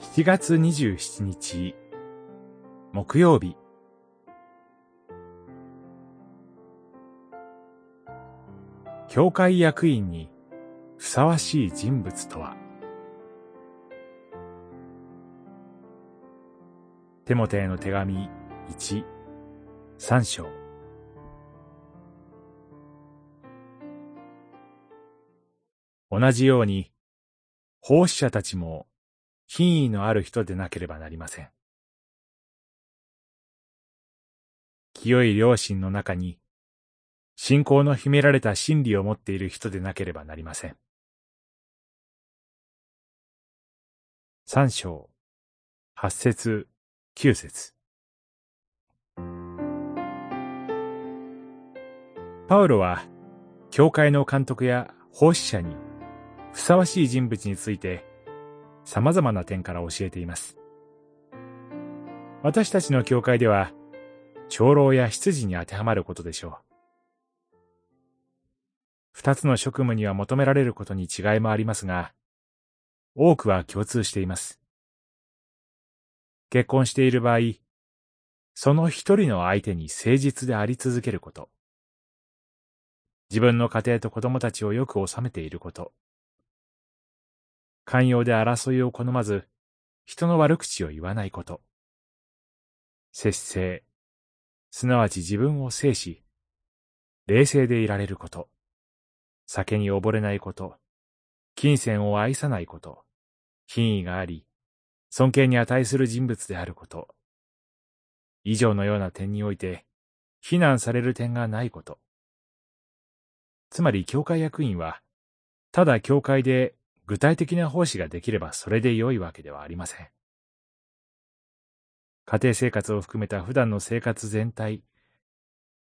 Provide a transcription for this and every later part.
7月27日、木曜日。教会役員にふさわしい人物とは？テモテへの手紙1、3章。同じように、奉仕者たちも品位のある人でなければなりません。清い良心の中に、信仰の秘められた真理を持っている人でなければなりません。三章、八節、九節。パウロは、教会の監督や奉仕者に、ふさわしい人物について、様々な点から教えています。私たちの教会では、長老や執事に当てはまることでしょう。二つの職務には求められることに違いもありますが、多くは共通しています。結婚している場合、その一人の相手に誠実であり続けること。自分の家庭と子供たちをよく収めていること。寛容で争いを好まず、人の悪口を言わないこと。節制、すなわち自分を制し、冷静でいられること。酒に溺れないこと。金銭を愛さないこと。品位があり、尊敬に値する人物であること。以上のような点において、非難される点がないこと。つまり、教会役員は、ただ教会で具体的な奉仕ができればそれで良いわけではありません。家庭生活を含めた普段の生活全体、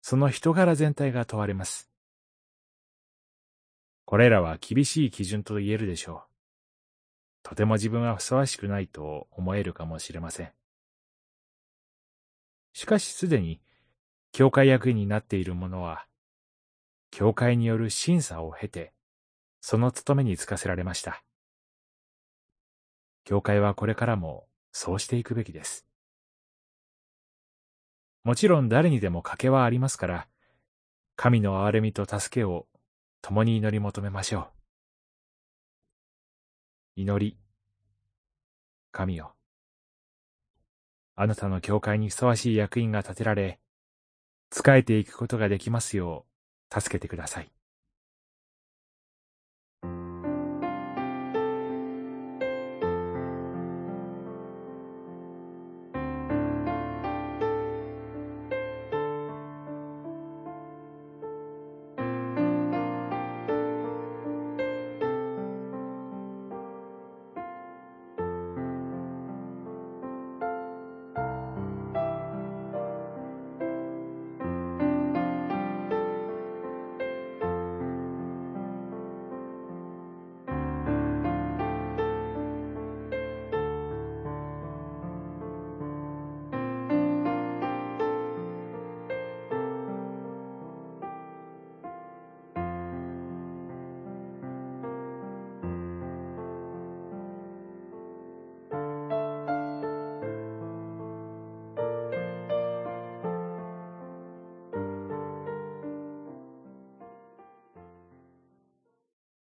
その人柄全体が問われます。これらは厳しい基準と言えるでしょう。とても自分はふさわしくないと思えるかもしれません。しかしすでに、教会役員になっている者は、教会による審査を経て、その務めに就かせられました。教会はこれからもそうしていくべきです。もちろん誰にでも賭けはありますから、神の憐れみと助けを共に祈り求めましょう。祈り。神よ。あなたの教会にふさわしい役員が立てられ、仕えていくことができますよう、助けてください。